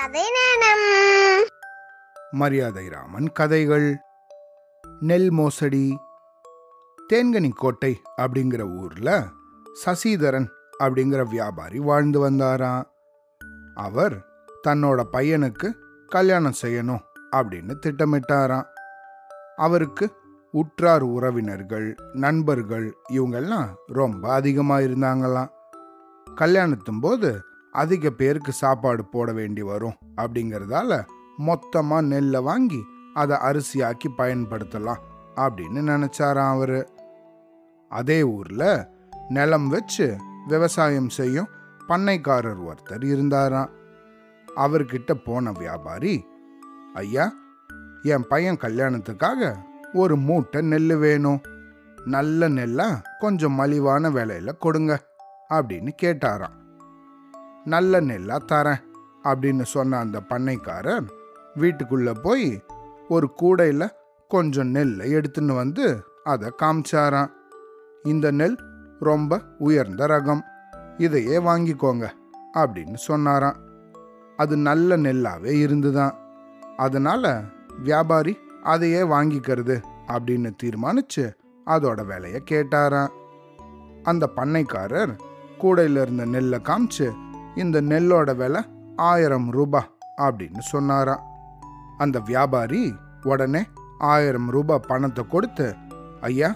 கதை நேரம். மரியாதை ராமன் கதைகள். நெல் மோசடி. தேன்கனி கோட்டை அப்படிங்கிற ஊர்ல சசிதரன் அப்படிங்கிற வியாபாரி வாழ்ந்து வந்தாராம். அவர் தன்னோட பையனுக்கு கல்யாணம் செய்யணும் அப்படின்னு திட்டமிட்டாராம். அவருக்கு உற்றார் உறவினர்கள் நண்பர்கள் இவங்கெல்லாம் ரொம்ப அதிகமாக இருந்தாங்களாம். கல்யாணத்தும் போது அதிக பேருக்கு சாப்பாடு போட வேண்டி வரும் அப்படிங்கிறதால மொத்தமாக நெல்லை வாங்கி அதை அரிசியாக்கி பயன்படுத்தலாம் அப்படின்னு நினச்சாராம் அவர். அதே ஊரில் நிலம் வச்சு விவசாயம் செய்யும் பண்ணைக்காரர் ஒருத்தர் இருந்தாராம். அவர்கிட்ட போன வியாபாரி ஐயா என் பையன் கல்யாணத்துக்காக ஒரு மூட்டை நெல் வேணும். நல்ல நெல்லாக கொஞ்சம் மலிவான விலையில கொடுங்க அப்படின்னு கேட்டாராம். நல்ல நெல்லா தரேன் அப்படின்னு சொன்ன அந்த பண்ணைக்காரர் வீட்டுக்குள்ள போய் ஒரு கூடையில கொஞ்சம் நெல்லை எடுத்துன்னு வந்து அதை காமிச்சாராம். இந்த நெல் ரொம்ப உயர்ந்த ரகம் இதையே வாங்கிக்கோங்க அப்படின்னு சொன்னாராம். அது நல்ல நெல்லாவே இருந்துதான். அதனால வியாபாரி அதையே வாங்கிக்கிறது அப்படின்னு தீர்மானிச்சு அதோட விலையை கேட்டாராம். அந்த பண்ணைக்காரர் கூடையில இருந்த நெல்லை காமிச்சு இந்த நெல்லோட விலை ஆயிரம் ரூபாய் அப்படின்னு சொன்னாராம். அந்த வியாபாரி உடனே ஆயிரம் ரூபாய் பணத்தை கொடுத்து ஐயா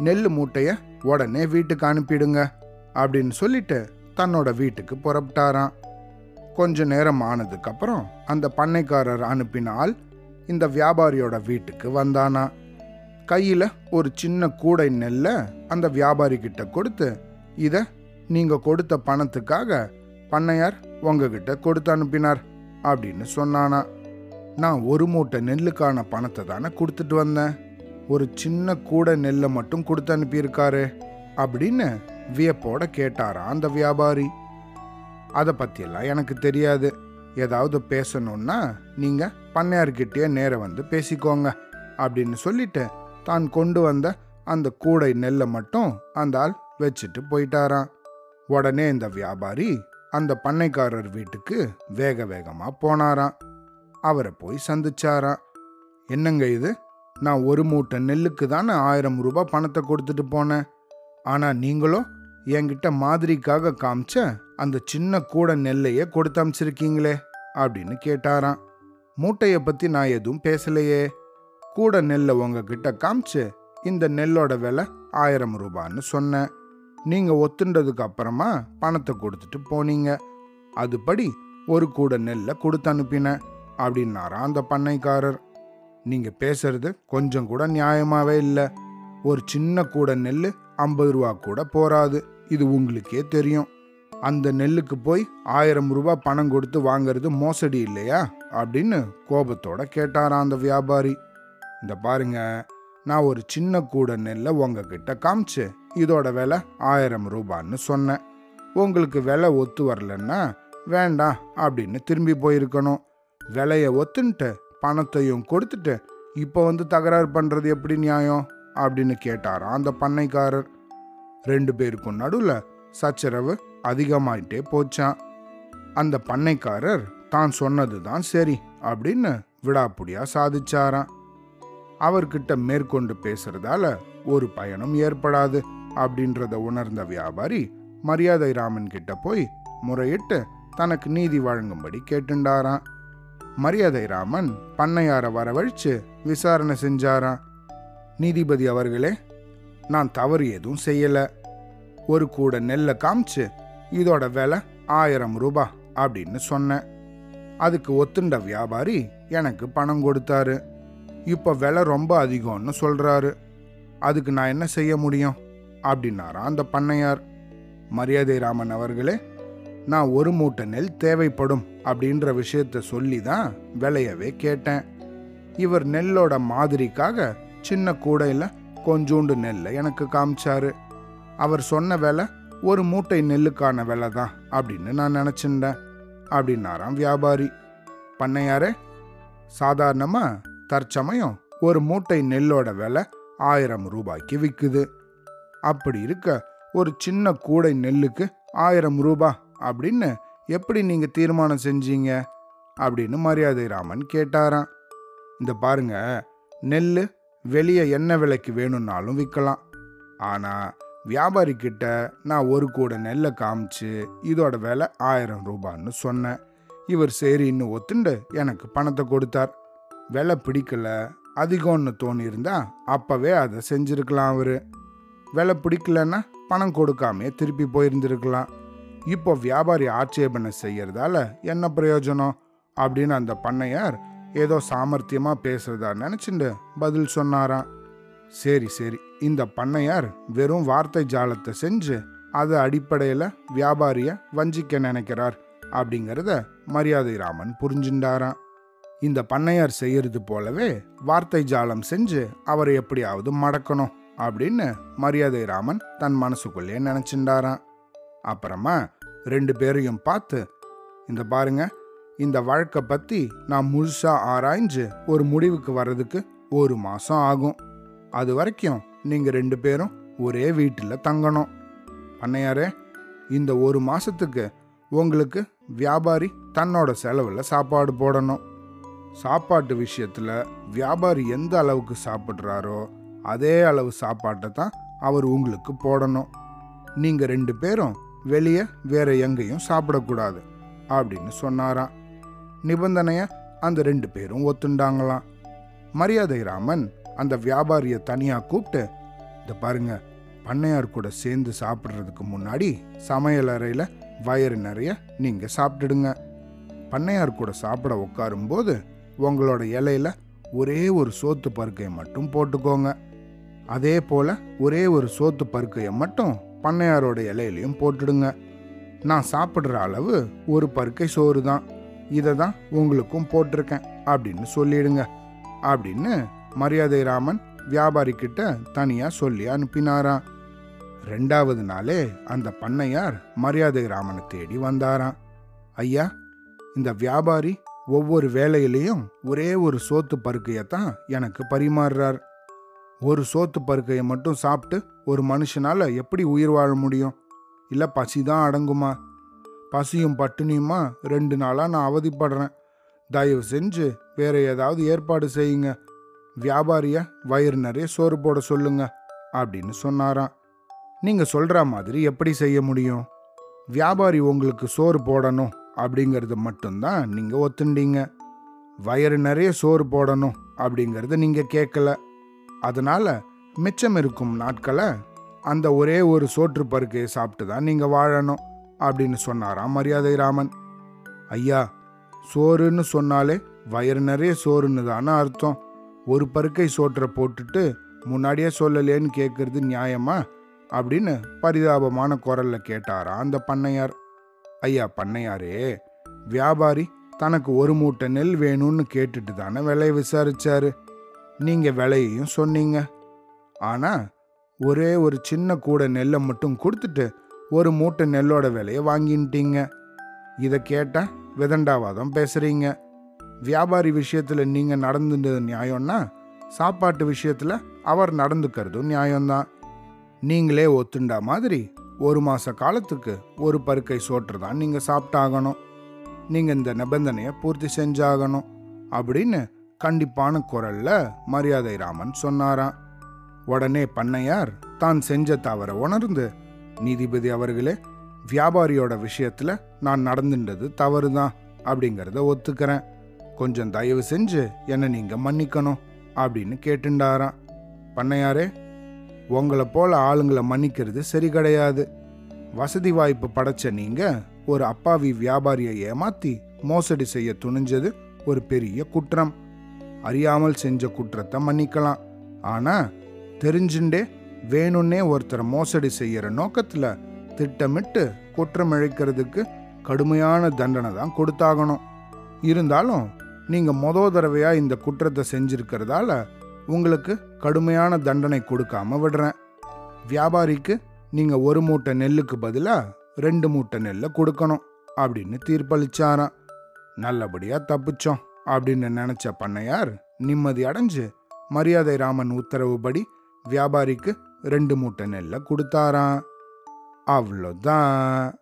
நெல் மூட்டைய உடனே வீட்டுக்கு அனுப்பிடுங்க அப்படின்னு சொல்லிட்டு தன்னோட வீட்டுக்கு புறப்பட்டாராம். கொஞ்ச நேரம் ஆனதுக்கப்புறம் அந்த பண்ணைக்காரர் அனுப்பினால் இந்த வியாபாரியோட வீட்டுக்கு வந்தானா. கையில் ஒரு சின்ன கூடை நெல்லை அந்த வியாபாரி கிட்ட கொடுத்து இதை நீங்கள் கொடுத்த பணத்துக்காக பண்ணையார் உங்ககிட்ட கொடுத்து அனுப்பினார் அப்படின்னு சொன்னானா. நான் ஒரு மூட்டை நெல்லுக்கான பணத்தை தானே கொடுத்துட்டு வந்தேன். ஒரு சின்ன கூடை நெல்லை மட்டும் கொடுத்து அனுப்பியிருக்காரு அப்படின்னு வியப்போட கேட்டாரா அந்த வியாபாரி. அதை பற்றியெல்லாம் எனக்கு தெரியாது. ஏதாவது பேசணுன்னா நீங்கள் பண்ணையார்கிட்டயே நேரம் வந்து பேசிக்கோங்க அப்படின்னு சொல்லிட்டு தான் கொண்டு வந்த அந்த கூடை நெல்லை மட்டும் அந்த ஆள் வச்சுட்டு போயிட்டாராம். உடனே இந்த வியாபாரி அந்த பண்ணைக்காரர் வீட்டுக்கு வேக வேகமாக போனாராம். அவரை போய் சந்திச்சாராம். என்னங்க இது? நான் ஒரு மூட்டை நெல்லுக்கு தானே ஆயிரம் ரூபாய் பணத்தை கொடுத்துட்டு போனேன். ஆனால் நீங்களும் என்கிட்ட மாதிரிக்காக காமிச்ச அந்த சின்ன கூட நெல்லையே கொடுத்து அமிச்சிருக்கீங்களே அப்படின்னு கேட்டாராம். மூட்டையை பற்றி நான் எதுவும் பேசலையே. கூட நெல்லை உங்ககிட்ட காமிச்சு இந்த நெல்லோட விலை ஆயிரம் ரூபான்னு சொன்னேன். நீங்கள் ஒத்துண்டதுக்கு அப்புறமா பணத்தை கொடுத்துட்டு போனீங்க. அதுபடி ஒரு கூட நெல்லை கொடுத்து அனுப்பினேன் அப்படின்னாரா அந்த பண்ணைக்காரர். நீங்கள் பேசுறது கொஞ்சம் கூட நியாயமாகவே இல்லை. ஒரு சின்ன கூட நெல் ஐம்பது ரூபா கூட போராது இது உங்களுக்கே தெரியும். அந்த நெல்லுக்கு போய் ஆயிரம் ரூபாய் பணம் கொடுத்து வாங்குறது மோசடி இல்லையா? அப்படின்னு கோபத்தோட கேட்டாராம் அந்த வியாபாரி. இந்த பாருங்க நான் ஒரு சின்ன கூட நெல்லை உங்ககிட்ட காமிச்சு இதோட விலை ஆயிரம் ரூபான்னு சொன்னேன். உங்களுக்கு விலை ஒத்து வரலன்னா வேண்டாம் அப்படின்னு திரும்பி போயிருக்கணும். விலையை ஒத்துன்ட்டு பணத்தையும் கொடுத்துட்டு இப்போ வந்து தகராறு பண்ணுறது எப்படி நியாயம்? அப்படின்னு கேட்டாராம் அந்த பண்ணைக்காரர். ரெண்டு பேருக்கும் நடுவில் சச்சரவு அதிகமாயிட்டே போச்சான் அந்த பண்ணைக்காரர் தான் சொன்னது தான் சரி அப்படின்னு விடாப்புடியா சாதிச்சாராம். அவர்கிட்ட மேற்கொண்டு பேசுறதால ஒரு பயனும் ஏற்படாது அப்படின்றத உணர்ந்த வியாபாரி மரியாதை ராமன் கிட்ட போய் முறையிட்டு தனக்கு நீதி வழங்கும்படி கேட்டுண்டாராம். மரியாதை ராமன் பண்ணையார வரவழிச்சு விசாரணை செஞ்சாராம். நீதிபதி அவர்களே நான் தவறு எதுவும் செய்யல. ஒரு கூட நெல்லை காமிச்சு இதோட விலை ஆயிரம் ரூபாய் அப்படின்னு சொன்னேன். அதுக்கு ஒத்துண்ட வியாபாரி எனக்கு பணம் கொடுத்தாரு. இப்போ விலை ரொம்ப அதிகம்னு சொல்கிறாரு அதுக்கு நான் என்ன செய்ய முடியும்? அப்படின்னாராம் அந்த பண்ணையார். மரியாதை ராமன் அவர்களே நான் ஒரு மூட்டை நெல் தேவைப்படும் அப்படின்ற விஷயத்த சொல்லி தான் விலையவே கேட்டேன். இவர் நெல்லோட மாதிரிக்காக சின்ன கூடையில் கொஞ்சோண்டு நெல்லை எனக்கு காமிச்சாரு. அவர் சொன்ன விலை ஒரு மூட்டை நெல்லுக்கான விலை தான் அப்படின்னு நான் நினச்சிருந்தேன். அப்படின்னாராம் வியாபாரி. பண்ணையாரே சாதாரணமாக தற்சமயம் ஒரு மூட்டை நெல்லோட விலை ஆயிரம் ரூபாய்க்கு விற்குது அப்படி இருக்க ஒரு சின்ன கூடை நெல்லுக்கு ஆயிரம் ரூபாய் அப்படின்னு எப்படி நீங்க தீர்மானம் செஞ்சீங்க? அப்படின்னு மரியாதை ராமன் கேட்டாராம். இந்த பாருங்க நெல் வெளியே என்ன விலைக்கு வேணும்னாலும் விற்கலாம் ஆனால் வியாபாரி கிட்ட நான் ஒரு கூட நெல்லை காமிச்சு இதோட விலை ஆயிரம் ரூபான்னு சொன்னேன். இவர் சரின்னு ஒத்துண்டு எனக்கு பணத்தை கொடுத்தார். விலை பிடிக்கல அதிகம்னு தோணியிருந்தா அப்பவே அதை செஞ்சிருக்கலாம் அவரு. விலை பிடிக்கலன்னா பணம் கொடுக்காமே திருப்பி போயிருந்திருக்கலாம். இப்போ வியாபாரி ஆட்சேபனை செய்யறதால என்ன பிரயோஜனம்? அப்படின்னு அந்த பண்ணையார் ஏதோ சாமர்த்தியமா பேசுறதா நினைச்சுண்டு பதில் சொன்னாராம். சரி சரி. இந்த பண்ணையார் வெறும் வார்த்தை ஜாலத்தை செஞ்சு அது அடிப்படையில் வியாபாரியை வஞ்சிக்க நினைக்கிறார் அப்படிங்கிறத மரியாதை ராமன் புரிஞ்சுண்டாரான் இந்த பண்ணையார் செய்யறது போலவே வார்த்தை ஜாலம் செஞ்சு அவரை எப்படியாவது மடக்கணும் அப்படின்னு மரியாதை ராமன் தன் மனசுக்குள்ளே நினைச்சுண்டாராம் அப்புறமா ரெண்டு பேரையும் பார்த்து இந்த பாருங்க இந்த வழக்கை பத்தி நான் முழுசா ஆராய்ஞ்சு ஒரு முடிவுக்கு வர்றதுக்கு ஒரு மாசம் ஆகும். அது வரைக்கும் நீங்க ரெண்டு பேரும் ஒரே வீட்டில் தங்கணும். பண்ணையாரே இந்த ஒரு மாசத்துக்கு உங்களுக்கு வியாபாரி தன்னோட செலவில் சாப்பாடு போடணும். சாப்பாட்டு விஷயத்தில் வியாபாரி எந்த அளவுக்கு சாப்பிட்றாரோ அதே அளவு சாப்பாட்டை தான் அவர் உங்களுக்கு போடணும். நீங்கள் ரெண்டு பேரும் வெளியே வேற எங்கேயும் சாப்பிடக்கூடாது அப்படின்னு சொன்னாராம். நிபந்தனையை அந்த ரெண்டு பேரும் ஒத்துண்டாங்களாம். மரியாதை ராமன் அந்த வியாபாரியை தனியாக கூப்பிட்டு இந்த பாருங்க பண்ணையார் கூட சேர்ந்து சாப்பிட்றதுக்கு முன்னாடி சமையலறையில் வயறு நிறைய நீங்கள் சாப்பிட்டுடுங்க. பண்ணையார் கூட சாப்பிட உட்காரும்போது உங்களோட இலையில ஒரே ஒரு சோத்து பருக்கையை மட்டும் போட்டுக்கோங்க. அதே போல் ஒரே ஒரு சோத்து பருக்கையை மட்டும் பண்ணையாரோட இலையிலையும் போட்டுடுங்க. நான் சாப்பிட்ற அளவு ஒரு பருக்கை சோறு தான். இதை தான் உங்களுக்கும் போட்டிருக்கேன் அப்படின்னு சொல்லிடுங்க. அப்படின்னு மரியாதை ராமன் வியாபாரி தனியாக சொல்லி அனுப்பினாராம். ரெண்டாவது நாளே அந்த பண்ணையார் மரியாதை ராமனை தேடி வந்தாராம். ஐயா இந்த வியாபாரி ஒவ்வொரு வேலையிலையும் ஒரே ஒரு சோத்து பருக்கையை தான் எனக்கு பரிமாறுறார். ஒரு சோத்து பருக்கையை மட்டும் சாப்பிட்டு ஒரு மனுஷனால் எப்படி உயிர் வாழ முடியும்? இல்லை பசி தான் அடங்குமா? பசியும் பட்டினியுமா? ரெண்டு நாளாக நான் அவதிப்படுறேன். தயவு செஞ்சு வேற ஏதாவது ஏற்பாடு செய்யுங்க. வியாபாரிய வயிறு நிறைய சோறு போட சொல்லுங்க அப்படின்னு சொன்னாராம். நீங்கள் சொல்கிற மாதிரி எப்படி செய்ய முடியும்? வியாபாரி உங்களுக்கு சோறு போடணும். அப்படிங்கிறது மட்டும்தான் நீங்கள் ஒத்துண்டீங்க. வயிறு நிறைய சோறு போடணும் அப்படிங்கறத நீங்கள் கேட்கல. அதனால் மிச்சம் இருக்கும் நாட்களை அந்த ஒரே ஒரு சோற்று பருக்கையை சாப்பிட்டு தான் நீங்கள் வாழணும் அப்படின்னு சொன்னாராம் மரியாதை ராமன். ஐயா சோறுன்னு சொன்னாலே வயிறு நிறைய சோறுன்னு தானே அர்த்தம். ஒரு பருக்கை சோற்றை போட்டுட்டு முன்னாடியே சொல்லலேன்னு கேட்குறது நியாயமா? அப்படின்னு பரிதாபமான குரல்ல கேட்டாரா அந்த பண்ணையார். ஐயா பண்ணையாரே வியாபாரி தனக்கு ஒரு மூட்டை நெல் வேணும்னு கேட்டுட்டு தானே விலையை விசாரிச்சாரு. நீங்க விலையையும் சொன்னீங்க. ஆனா ஒரே ஒரு சின்ன கூட நெல்லை மட்டும் கொடுத்துட்டு ஒரு மூட்டை நெல்லோட விலையை வாங்கின்ட்டீங்க. இதை கேட்டால் விதண்டாவாதம் பேசுறீங்க. வியாபாரி விஷயத்தில் நீங்கள் நடந்துட்டது நியாயம்னா சாப்பாட்டு விஷயத்தில் அவர் நடந்துக்கிறதும் நியாயம்தான். நீங்களே ஒத்துண்டா மாதிரி ஒரு மாத காலத்துக்கு ஒரு பருக்கை சோற்று தான் நீங்கள் சாப்பிட்டாகணும். நீங்கள் இந்த நிபந்தனையை பூர்த்தி செஞ்சாகணும் அப்படின்னு கண்டிப்பான குரல்ல மரியாதை ராமன் சொன்னாராம். உடனே பண்ணையார் தான் செஞ்ச தவற உணர்ந்து நீதிபதி அவர்களே வியாபாரியோட விஷயத்துல நான் நடந்துட்டது தவறுதான் அப்படிங்கிறத ஒத்துக்கிறேன். கொஞ்சம் தயவு செஞ்சு என்னை நீங்க மன்னிக்கணும் அப்படின்னு கேட்டுண்டாராம். பண்ணையாரே உங்களை போல ஆளுங்களை மன்னிக்கிறது சரி கிடையாது. வசதி வாய்ப்பு படைச்ச நீங்க ஒரு அப்பாவி வியாபாரியை ஏமாத்தி மோசடி செய்ய துணிஞ்சது ஒரு பெரிய குற்றம். அறியாமல் செஞ்ச குற்றத்தை மன்னிக்கலாம். ஆனா தெரிஞ்சுண்டே வேணும்னே ஒருத்தரை மோசடி செய்யற நோக்கத்துல திட்டமிட்டு குற்றம் இழைக்கிறதுக்கு கடுமையான தண்டனை தான் கொடுத்தாகணும். இருந்தாலும் நீங்க மொதல் தடவையா இந்த குற்றத்தை செஞ்சிருக்கிறதால உங்களுக்கு கடுமையான தண்டனை கொடுக்காம விடுறேன். வியாபாரிக்கு நீங்கள் ஒரு மூட்டை நெல்லுக்கு பதிலாக ரெண்டு மூட்டை நெல்லை கொடுக்கணும் அப்படின்னு தீர்ப்பளிச்சாராம். நல்லபடியாக தப்பிச்சோம் அப்படின்னு நினச்ச பண்ணையார் நிம்மதி அடைஞ்சு மரியாதை ராமன் உத்தரவுபடி வியாபாரிக்கு ரெண்டு மூட்டை நெல்லை கொடுத்தாராம். அவ்வளோதான்.